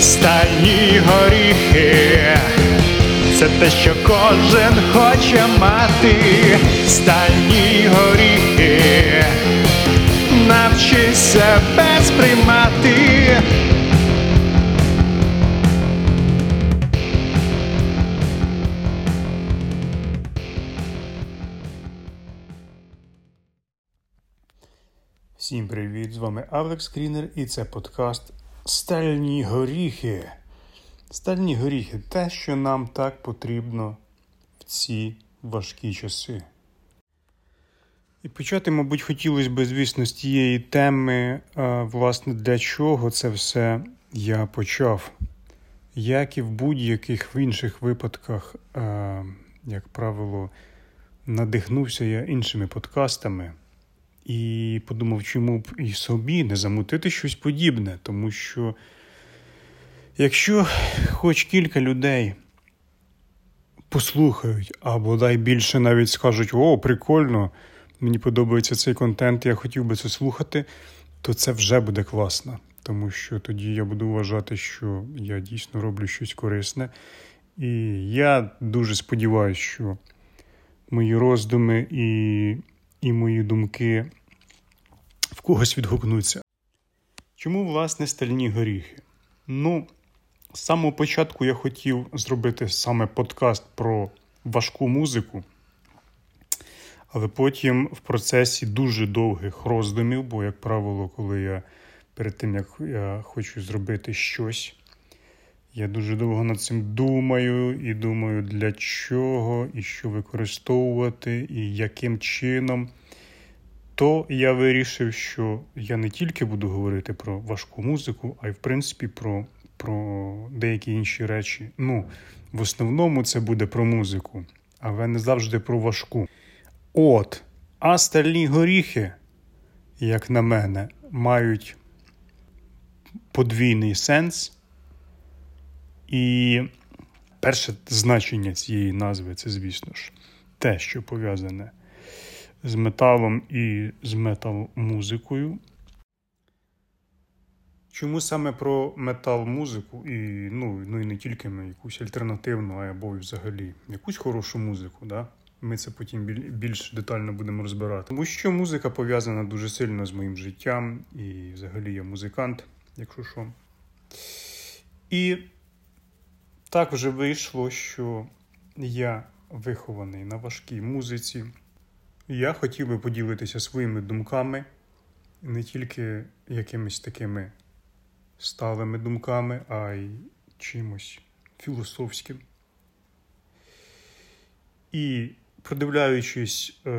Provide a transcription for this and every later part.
стальні горіхи, це те, що кожен хоче мати, стальні горіхи, навчи себе сприймати. Всім привіт! З вами Авлекс Крінер і це подкаст Стальні горіхи. Стальні горіхи те, що нам так потрібно в ці важкі часи. І почати, мабуть, хотілося б, звісно, з тієї теми, власне, для чого це все я почав. Як і в будь-яких інших випадках, як правило, надихнувся я іншими подкастами. І подумав, чому б і собі не замутити щось подібне, тому що якщо хоч кілька людей послухають, а бодай більше навіть скажуть, о, прикольно, мені подобається цей контент, я хотів би це слухати, то це вже буде класно. Тому що тоді я буду вважати, що я дійсно роблю щось корисне. І я дуже сподіваюся, що мої роздуми і і мої думки в когось відгукнуться. Чому, власне, стальні горіхи? Ну, з самого початку я хотів зробити саме подкаст про важку музику, але потім в процесі дуже довгих роздумів, бо, як правило, коли я перед тим, як я хочу зробити щось, я дуже довго над цим думаю і думаю, для чого, і що використовувати, і яким чином. То я вирішив, що я не тільки буду говорити про важку музику, а й в принципі про про деякі інші речі. Ну, в основному це буде про музику, але не завжди про важку. От, а стальні горіхи, як на мене, мають подвійний сенс. І перше значення цієї назви це, звісно ж, те, що пов'язане з металом і з метал-музикою. Чому саме про метал-музику, і ну, ну і не тільки ми, якусь альтернативну, або взагалі якусь хорошу музику, да? ми це потім більш детально будемо розбирати. Тому що музика пов'язана дуже сильно з моїм життям, і взагалі я музикант, якщо що. І так вже вийшло, що я вихований на важкій музиці. Я хотів би поділитися своїми думками, не тільки якимись такими сталими думками, а й чимось філософським. І продивляючись, е,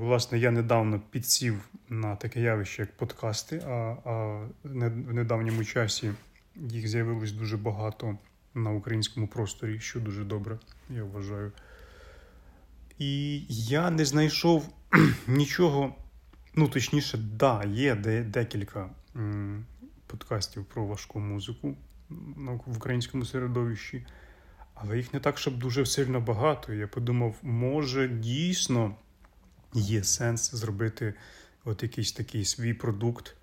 власне, я недавно підсів на таке явище, як подкасти, а а в недавньому часі їх з'явилось дуже багато на українському просторі, що дуже добре, я вважаю. І я не знайшов нічого. Ну, точніше, да, є декілька подкастів про важку музику в українському середовищі, але їх не так, щоб дуже сильно багато. Я подумав, може дійсно є сенс зробити от якийсь такий свій продукт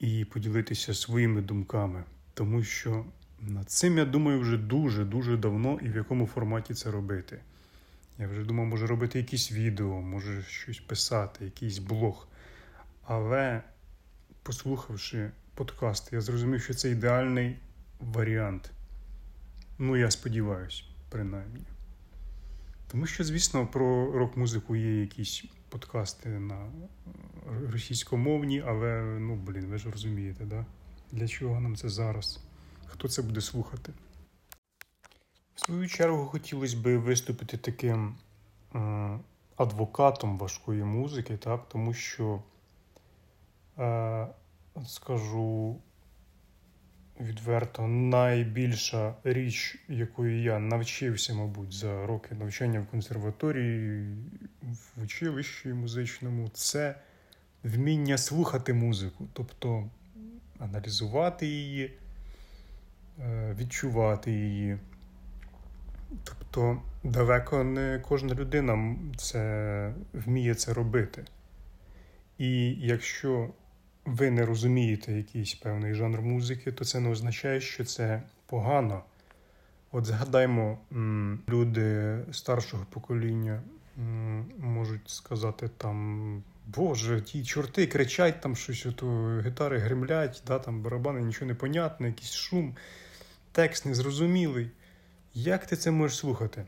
і поділитися своїми думками. Тому що над цим я думаю вже дуже-дуже давно і в якому форматі це робити. Я вже думав, може робити якісь відео, може щось писати, якийсь блог. Але, послухавши подкаст, я зрозумів, що це ідеальний варіант. Ну, я сподіваюся, принаймні. Тому що, звісно, про рок-музику є якісь подкасти на російськомовні, але, ну, блін, ви ж розумієте, да? для чого нам це зараз? Хто це буде слухати? В свою чергу хотілося б виступити таким е, адвокатом важкої музики, так? тому що, е, скажу відверто, найбільша річ, якою я навчився, мабуть, за роки навчання в консерваторії, в училищі музичному, це вміння слухати музику, тобто аналізувати її, відчувати її. Тобто далеко не кожна людина це вміє це робити. І якщо ви не розумієте якийсь певний жанр музики, то це не означає, що це погано. От згадаймо, люди старшого покоління можуть сказати там. Боже, ті чорти кричать, там щось, ото гітари гремлять, да, там барабани, нічого не понятне, якийсь шум, текст незрозумілий. Як ти це можеш слухати?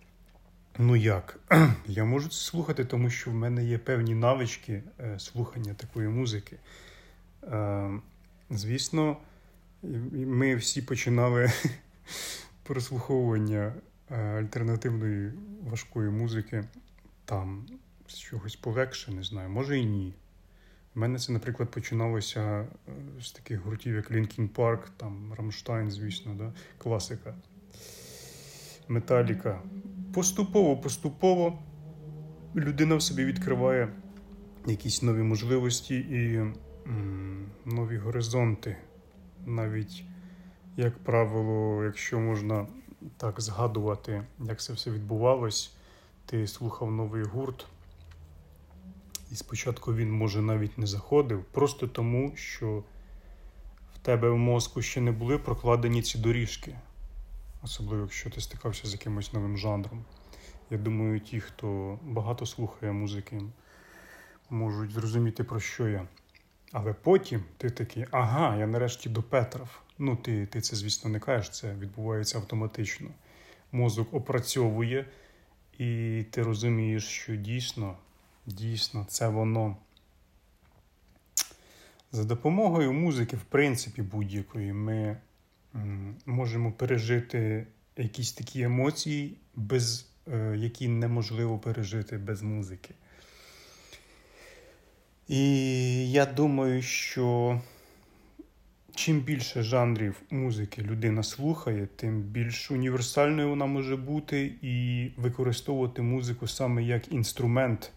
Ну як? Я можу це слухати, тому що в мене є певні навички е, слухання такої музики. Е, звісно, ми всі починали прослуховування е, альтернативної важкої музики там з чогось полегше, не знаю, може і ні. У мене це, наприклад, починалося е, з таких гуртів, як Linkin Park, там Рамштайн, звісно, да? класика. Металіка. Поступово-поступово людина в собі відкриває якісь нові можливості і м, нові горизонти. Навіть, як правило, якщо можна так згадувати, як це все відбувалось, ти слухав новий гурт. І спочатку він, може, навіть не заходив, просто тому, що в тебе в мозку ще не були прокладені ці доріжки, особливо якщо ти стикався з якимось новим жанром. Я думаю, ті, хто багато слухає музики, можуть зрозуміти, про що я. Але потім ти такий, ага, я нарешті до Петров. Ну, ти, ти це, звісно, не кажеш, це відбувається автоматично. Мозок опрацьовує, і ти розумієш, що дійсно. Дійсно, це воно. За допомогою музики, в принципі, будь-якої, ми можемо пережити якісь такі емоції, без, е, які неможливо пережити без музики. І я думаю, що чим більше жанрів музики людина слухає, тим більш універсальною вона може бути і використовувати музику саме як інструмент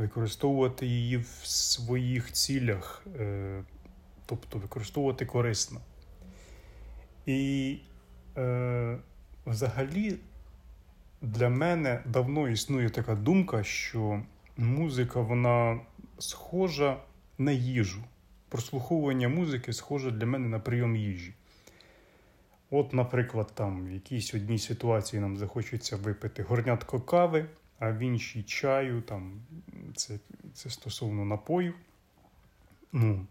використовувати її в своїх цілях, е, тобто використовувати корисно. І е, взагалі для мене давно існує така думка, що музика вона схожа на їжу. Прослуховування музики схоже для мене на прийом їжі. От, наприклад, там в якійсь одній ситуації нам захочеться випити горнятко кави а в іншій чаю, там, це це стосовно напоїв. Ну,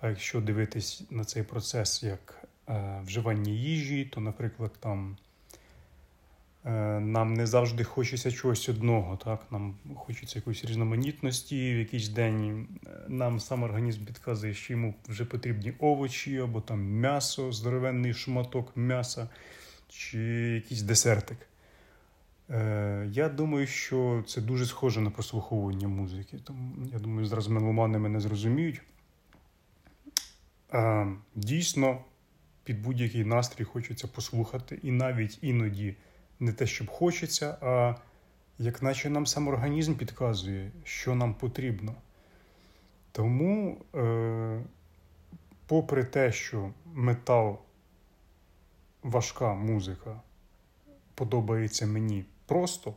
А якщо дивитись на цей процес як е, вживання їжі, то, наприклад, там е, нам не завжди хочеться чогось одного. так? Нам хочеться якоїсь різноманітності. В якийсь день е, нам сам організм підказує, що йому вже потрібні овочі, або там м'ясо, здоровенний шматок м'яса, чи якийсь десертик. Е, я думаю, що це дуже схоже на прослуховування музики. Тому, Я думаю, зараз меломани мене зрозуміють. Е, дійсно, під будь-який настрій хочеться послухати, і навіть іноді не те, щоб хочеться, а як наче нам сам організм підказує, що нам потрібно. Тому, е, попри те, що метал важка музика подобається мені просто,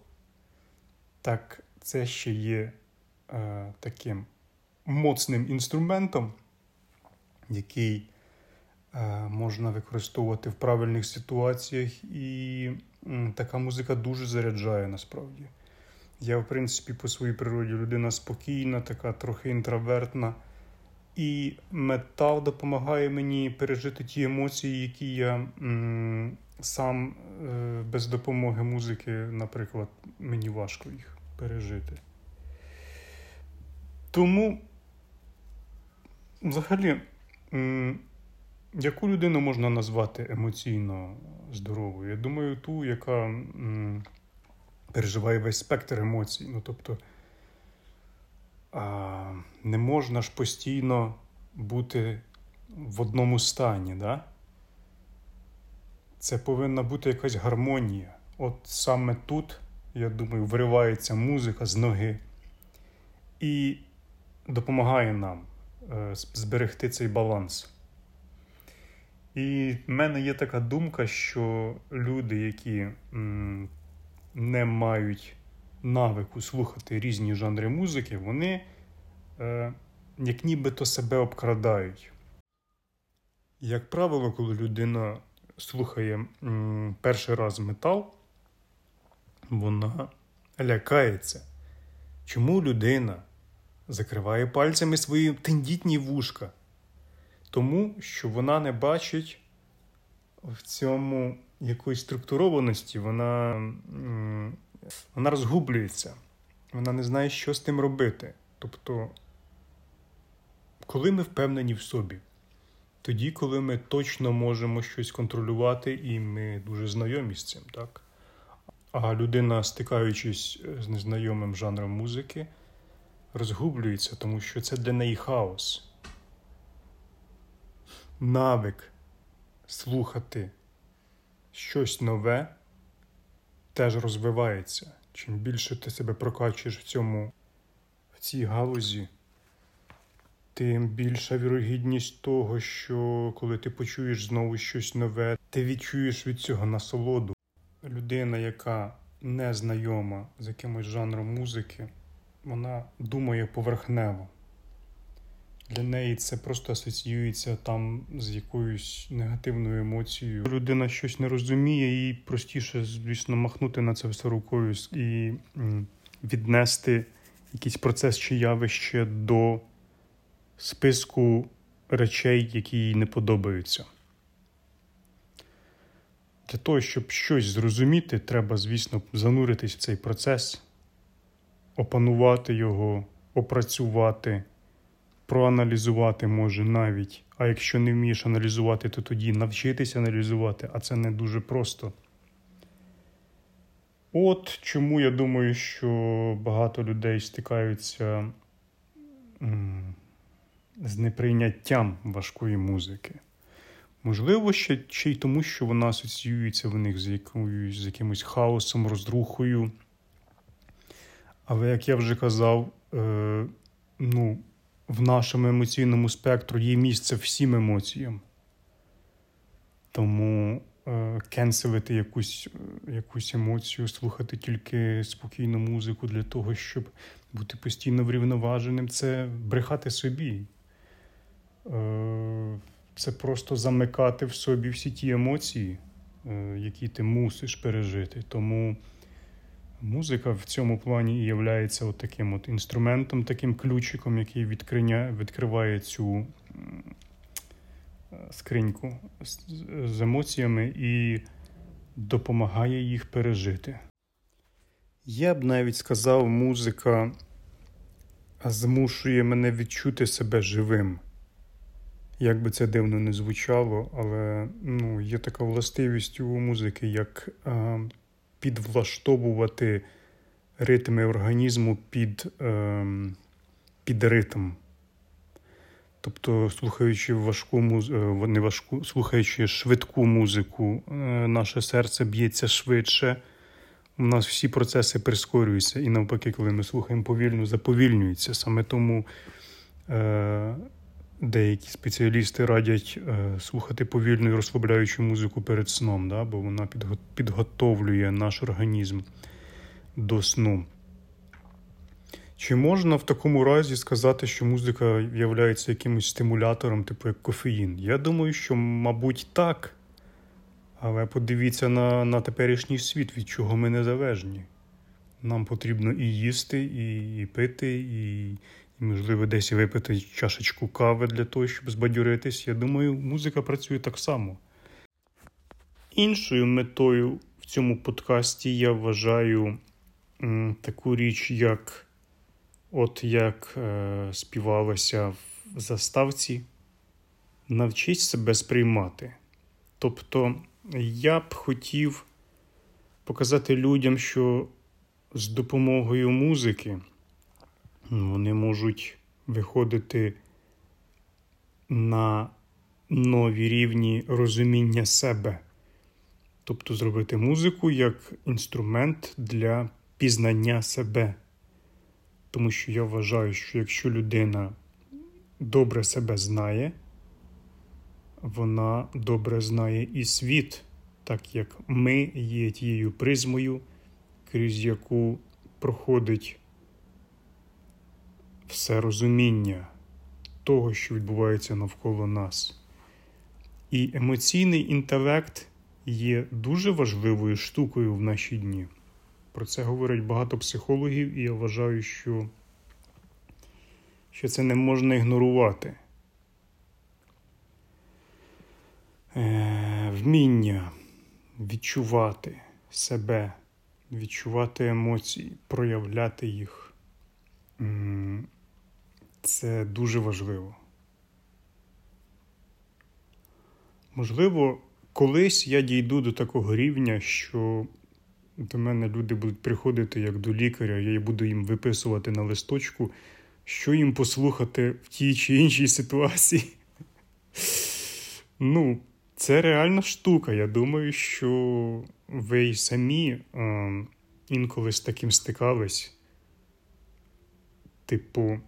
так це ще є е, таким моцним інструментом, який е, можна використовувати в правильних ситуаціях, і е, така музика дуже заряджає насправді. Я, в принципі, по своїй природі людина спокійна, така трохи інтровертна. І метал допомагає мені пережити ті емоції, які я м, сам е, без допомоги музики, наприклад, мені важко їх пережити. Тому, взагалі, яку людину можна назвати емоційно здоровою? Я думаю, ту, яка переживає весь спектр емоцій. Ну, тобто, не можна ж постійно бути в одному стані. Да? Це повинна бути якась гармонія. От саме тут, я думаю, виривається музика з ноги і допомагає нам е, зберегти цей баланс. І в мене є така думка, що люди, які не мають навику слухати різні жанри музики, вони е, як нібито себе обкрадають. Як правило, коли людина слухає перший раз метал, вона лякається. Чому людина закриває пальцями свої тендітні вушка? Тому що вона не бачить в цьому якоїсь структурованості, вона, вона розгублюється, вона не знає, що з тим робити. Тобто, коли ми впевнені в собі, тоді, коли ми точно можемо щось контролювати, і ми дуже знайомі з цим, так? А людина, стикаючись з незнайомим жанром музики, розгублюється, тому що це для неї хаос. Навик слухати щось нове теж розвивається. Чим більше ти себе прокачуєш в цьому, в цій галузі, тим більша вірогідність того, що коли ти почуєш знову щось нове, ти відчуєш від цього насолоду. Людина, яка не знайома з якимось жанром музики, вона думає поверхнево. Для неї це просто асоціюється там з якоюсь негативною емоцією. Людина щось не розуміє, їй простіше, звісно, махнути на це все рукою і віднести якийсь процес чи явище до списку речей, які їй не подобаються. Для того, щоб щось зрозуміти, треба, звісно, зануритись в цей процес, опанувати його, опрацювати, проаналізувати може навіть. А якщо не вмієш аналізувати, то тоді навчитися аналізувати, а це не дуже просто. От чому я думаю, що багато людей стикаються з неприйняттям важкої музики. Можливо, ще, ще й тому, що вона асоціюється в них з, якоюсь, з якимось хаосом, розрухою. Але, як я вже казав, е, ну, в нашому емоційному спектру є місце всім емоціям. Тому е, кенселити якусь якусь емоцію, слухати тільки спокійну музику для того, щоб бути постійно врівноваженим, це брехати собі. Е, це просто замикати в собі всі ті емоції, е, які ти мусиш пережити. Тому музика в цьому плані є от таким от інструментом, таким ключиком, який відкриває цю е, скриньку з емоціями і допомагає їх пережити. Я б навіть сказав, музика змушує мене відчути себе живим. Як би це дивно не звучало, але ну, є така властивість у музики, як е, підвлаштовувати ритми організму під е, під ритм. Тобто, слухаючи важку музику, не важку, слухаючи швидку музику, е, наше серце б'ється швидше. У нас всі процеси прискорюються. І навпаки, коли ми слухаємо повільно, заповільнюються. Саме тому. Е, Деякі спеціалісти радять е, слухати повільну і розслабляючу музику перед сном, да, бо вона підготовлює наш організм до сну. Чи можна в такому разі сказати, що музика є якимось стимулятором, типу як кофеїн? Я думаю, що, мабуть, так. Але подивіться на на теперішній світ, від чого ми незалежні. Нам потрібно і їсти, і, і пити, і можливо, десь випити чашечку кави для того, щоб збадьоритись. Я думаю, музика працює так само. Іншою метою в цьому подкасті я вважаю м, таку річ, як от як е, співалося в заставці, навчись себе сприймати. Тобто я б хотів показати людям, що з допомогою музики вони можуть виходити на нові рівні розуміння себе, тобто зробити музику як інструмент для пізнання себе. Тому що я вважаю, що якщо людина добре себе знає, вона добре знає і світ, так як ми є тією призмою, крізь яку проходить все розуміння, того, що відбувається навколо нас. І емоційний інтелект є дуже важливою штукою в наші дні. Про це говорять багато психологів, і я вважаю, що, що це не можна ігнорувати. Е, Вміння відчувати себе, відчувати емоції, проявляти їх. Це дуже важливо. Можливо, колись я дійду до такого рівня, що до мене люди будуть приходити як до лікаря, я буду їм виписувати на листочку, що їм послухати в тій чи іншій ситуації. Ну, це реальна штука. Я думаю, що ви й самі е, інколи з таким стикались. Типу,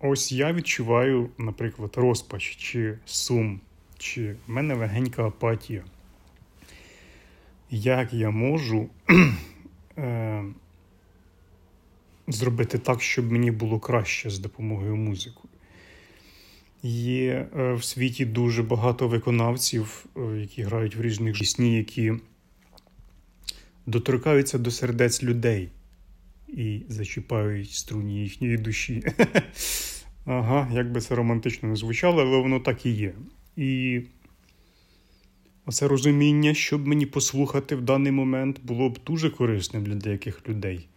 ось я відчуваю, наприклад, розпач чи сум, чи в мене легенька апатія. Як я можу е, зробити так, щоб мені було краще з допомогою музики? Є е, в світі дуже багато виконавців, е, які грають в різних пісні, які доторкаються до сердець людей і зачіпають струні їхньої душі. Ага, як би це романтично не звучало, але воно так і є. І оце розуміння, щоб мені послухати в даний момент, було б дуже корисним для деяких людей.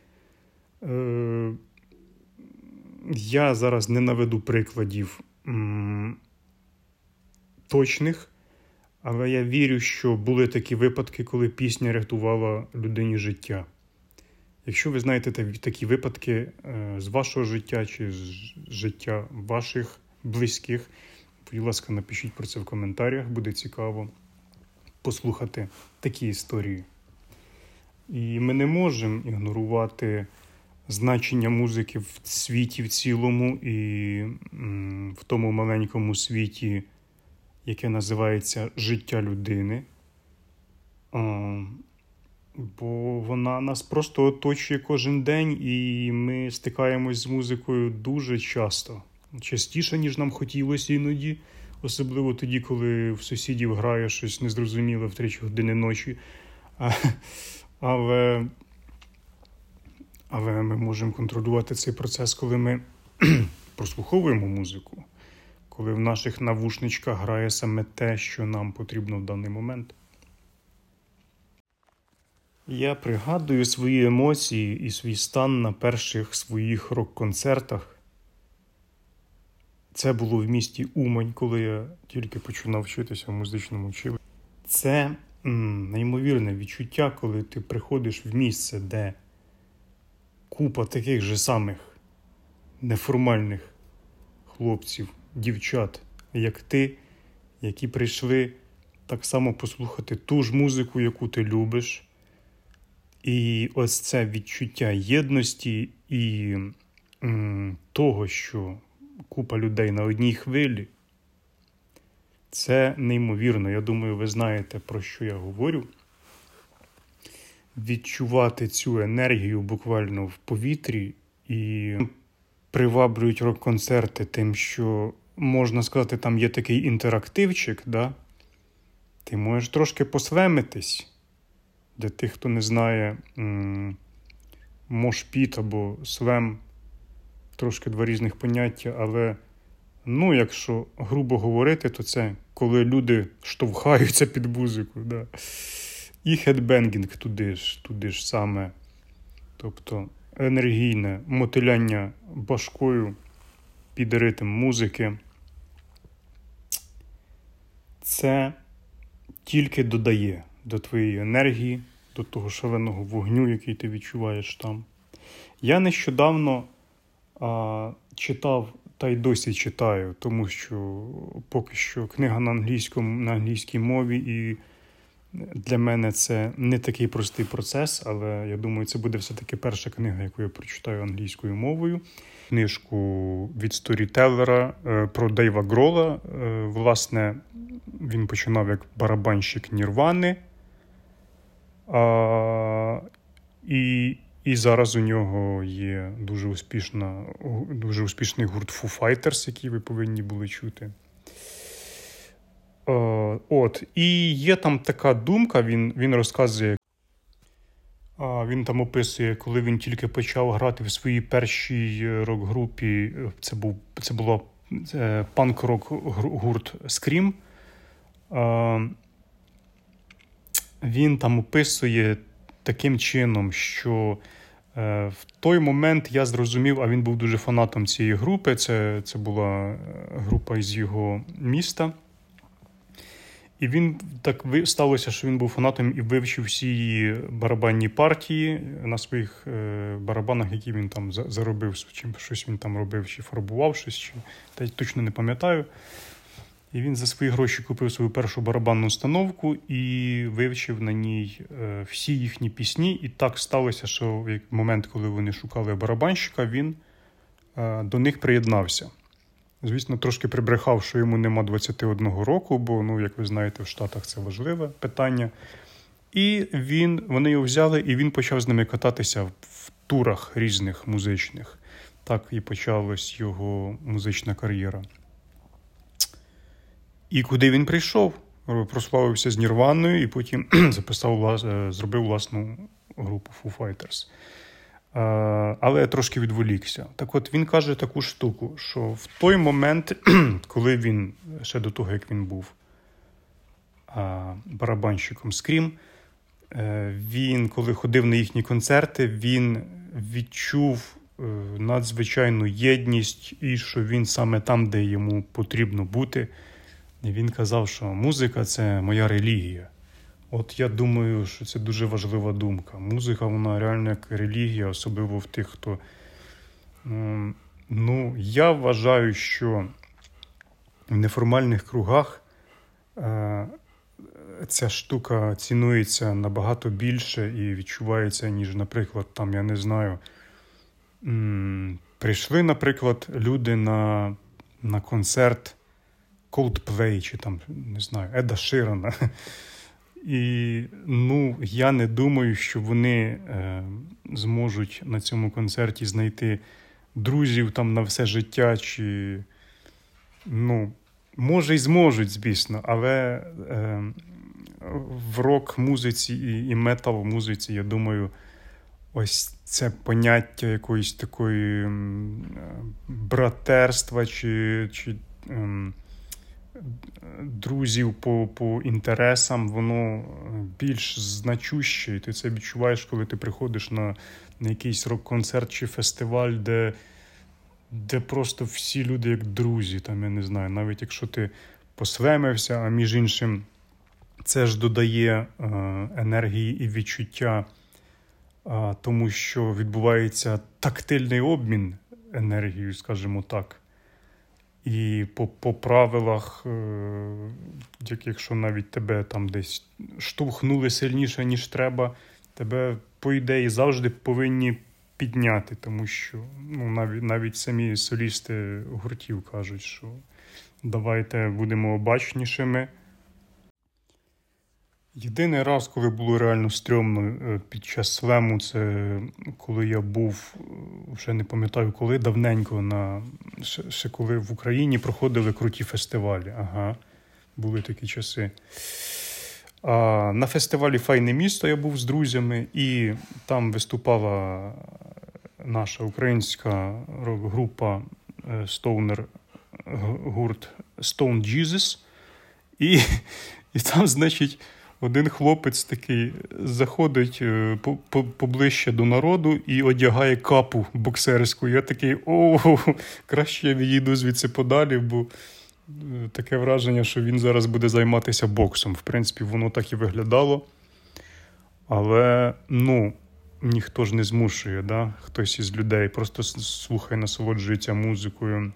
Е, Я зараз не наведу прикладів м- точних, але я вірю, що були такі випадки, коли пісня рятувала людині життя. Якщо ви знаєте такі випадки е, з вашого життя чи з життя ваших близьких, будь ласка, напишіть про це в коментарях, буде цікаво послухати такі історії. І ми не можемо ігнорувати значення музики в світі в цілому і в тому маленькому світі, яке називається життя людини. Бо вона нас просто оточує кожен день, і ми стикаємось з музикою дуже часто, частіше, ніж нам хотілося іноді, особливо тоді, коли в сусідів грає щось незрозуміле в 3 години ночі. Але але ми можемо контролювати цей процес, коли ми прослуховуємо музику, коли в наших навушничках грає саме те, що нам потрібно в даний момент. Я пригадую свої емоції і свій стан на перших своїх рок-концертах. Це було в місті Умань, коли я тільки починав вчитися в музичному училищі. Це м, неймовірне відчуття, коли ти приходиш в місце, де купа таких же самих неформальних хлопців, дівчат, як ти, які прийшли так само послухати ту ж музику, яку ти любиш. І ось це відчуття єдності і м, того, що купа людей на одній хвилі. Це неймовірно. Я думаю, ви знаєте, про що я говорю відчувати цю енергію буквально в повітрі і приваблюють рок-концерти тим, що можна сказати, там є такий інтерактивчик, да? ти можеш трошки посвемитись. Для тих, хто не знає, мошпіт або свем трошки два різних поняття, але, ну, якщо грубо говорити, то це коли люди штовхаються під музику. Да? І хедбенгінг туди ж, туди ж саме. Тобто енергійне мотиляння башкою під ритм музики. Це тільки додає до твоєї енергії, до того шаленого вогню, який ти відчуваєш там. Я нещодавно а, читав та й досі читаю, тому що поки що книга на англійському, на англійській мові і для мене це не такий простий процес, але я думаю, це буде все-таки перша книга, яку я прочитаю англійською мовою. Книжку від сторітелера е, про Дейва Грола. Е, власне, він починав як барабанщик Нірвани. А, І І зараз у нього є дуже успішна, дуже успішний гурт Foo Fighters, який ви повинні були чути. Е, от. І є там така думка, він він розказує, він там описує, коли він тільки почав грати в своїй першій рок-групі. Це був це була панк-рок гурт Scream. Він там описує таким чином, що е, в той момент я зрозумів, а він був дуже фанатом цієї групи. Це, Це була група із його міста. І він так сталося, що він був фанатом і вивчив всі її барабанні партії на своїх е, барабанах, які він там заробив, чим щось він там робив, чи фарбував щось, чи та точно не пам'ятаю. І він за свої гроші купив свою першу барабанну установку і вивчив на ній е, всі їхні пісні. І так сталося, що в момент, коли вони шукали барабанщика, він е, до них приєднався. Звісно, трошки прибрехав, що йому нема 21 року, бо, ну, як ви знаєте, в Штатах це важливе питання. І він, вони його взяли, і він почав з ними кататися в турах різних музичних. Так і почалась його музична кар'єра. І куди він прийшов? Прославився з Нірваною і потім записав, е, зробив власну групу Foo Fighters. Але я трошки відволікся. Так от він каже таку штуку, що в той момент, коли він, ще до того, як він був барабанщиком Скрім, е, він, коли ходив на їхні концерти, він відчув е, надзвичайну єдність і що він саме там, де йому потрібно бути. Він казав, що музика це моя релігія. От я думаю, що це дуже важлива думка. Музика, вона реально як релігія, особливо в тих, хто. Ну, я вважаю, що в неформальних кругах е, ця штука цінується набагато більше і відчувається, ніж, наприклад, там, я не знаю. Прийшли, наприклад, люди на на концерт Coldplay чи там, не знаю, Еда Ширана. І ну, я не думаю, що вони е, зможуть на цьому концерті знайти друзів там на все життя. чи, ну, Може, й зможуть, звісно, але е, в рок-музиці і, і метал-музиці, я думаю, ось це поняття якоїсь такої братерства чи. чи е, друзів по по інтересам, воно більш значуще. І ти це відчуваєш, коли ти приходиш на на якийсь рок-концерт чи фестиваль, де де просто всі люди як друзі. Там, Я не знаю, навіть якщо ти послемився, а між іншим, це ж додає е, енергії і відчуття, е, тому що відбувається тактильний обмін енергією, скажімо так. І по по правилах, е, якщо навіть тебе там десь штовхнули сильніше, ніж треба, тебе, по ідеї, завжди повинні підняти, тому що ну, навіть навіть самі солісти гуртів кажуть, що давайте будемо обачнішими. Єдиний раз, коли було реально стрьомно е, під час слему, це коли я був, е, вже не пам'ятаю коли, давненько, на, ще коли в Україні проходили круті фестивалі. Ага, були такі часи. А На фестивалі Файне місто я був з друзями, і там виступала наша українська рок-група Stoner гурт Stone Jesus. І, І там, значить один хлопець такий заходить е, поближче до народу і одягає капу боксерську. Я такий о, краще я відійду звідси подалі, бо е, таке враження, що він зараз буде займатися боксом. В принципі, воно так і виглядало. Але ну, ніхто ж не змушує, да? хтось із людей просто слухає, насолоджується музикою,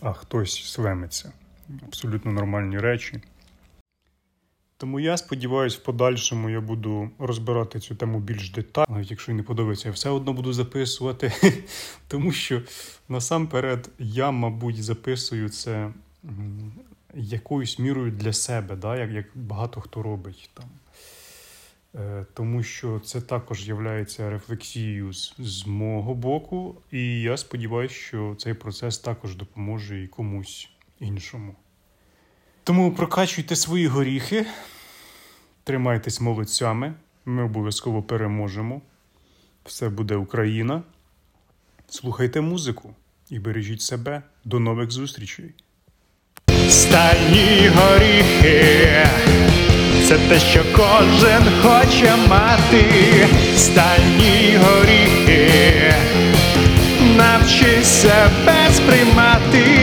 а хтось слемиться. Абсолютно нормальні речі. Тому я сподіваюся, в подальшому я буду розбирати цю тему більш детально. Навіть якщо не подобається, я все одно буду записувати. Тому що насамперед я, мабуть, записую це якоюсь мірою для себе, да? як як багато хто робить. там. Е, тому що це також є рефлексією з, з мого боку, і я сподіваюся, що цей процес також допоможе і комусь іншому. Тому прокачуйте свої горіхи, тримайтесь молодцями, ми обов'язково переможемо. Все буде Україна. Слухайте музику і бережіть себе. До нових зустрічей. Стальні горіхи, це те, що кожен хоче мати. Стальні горіхи, навчи себе сприймати.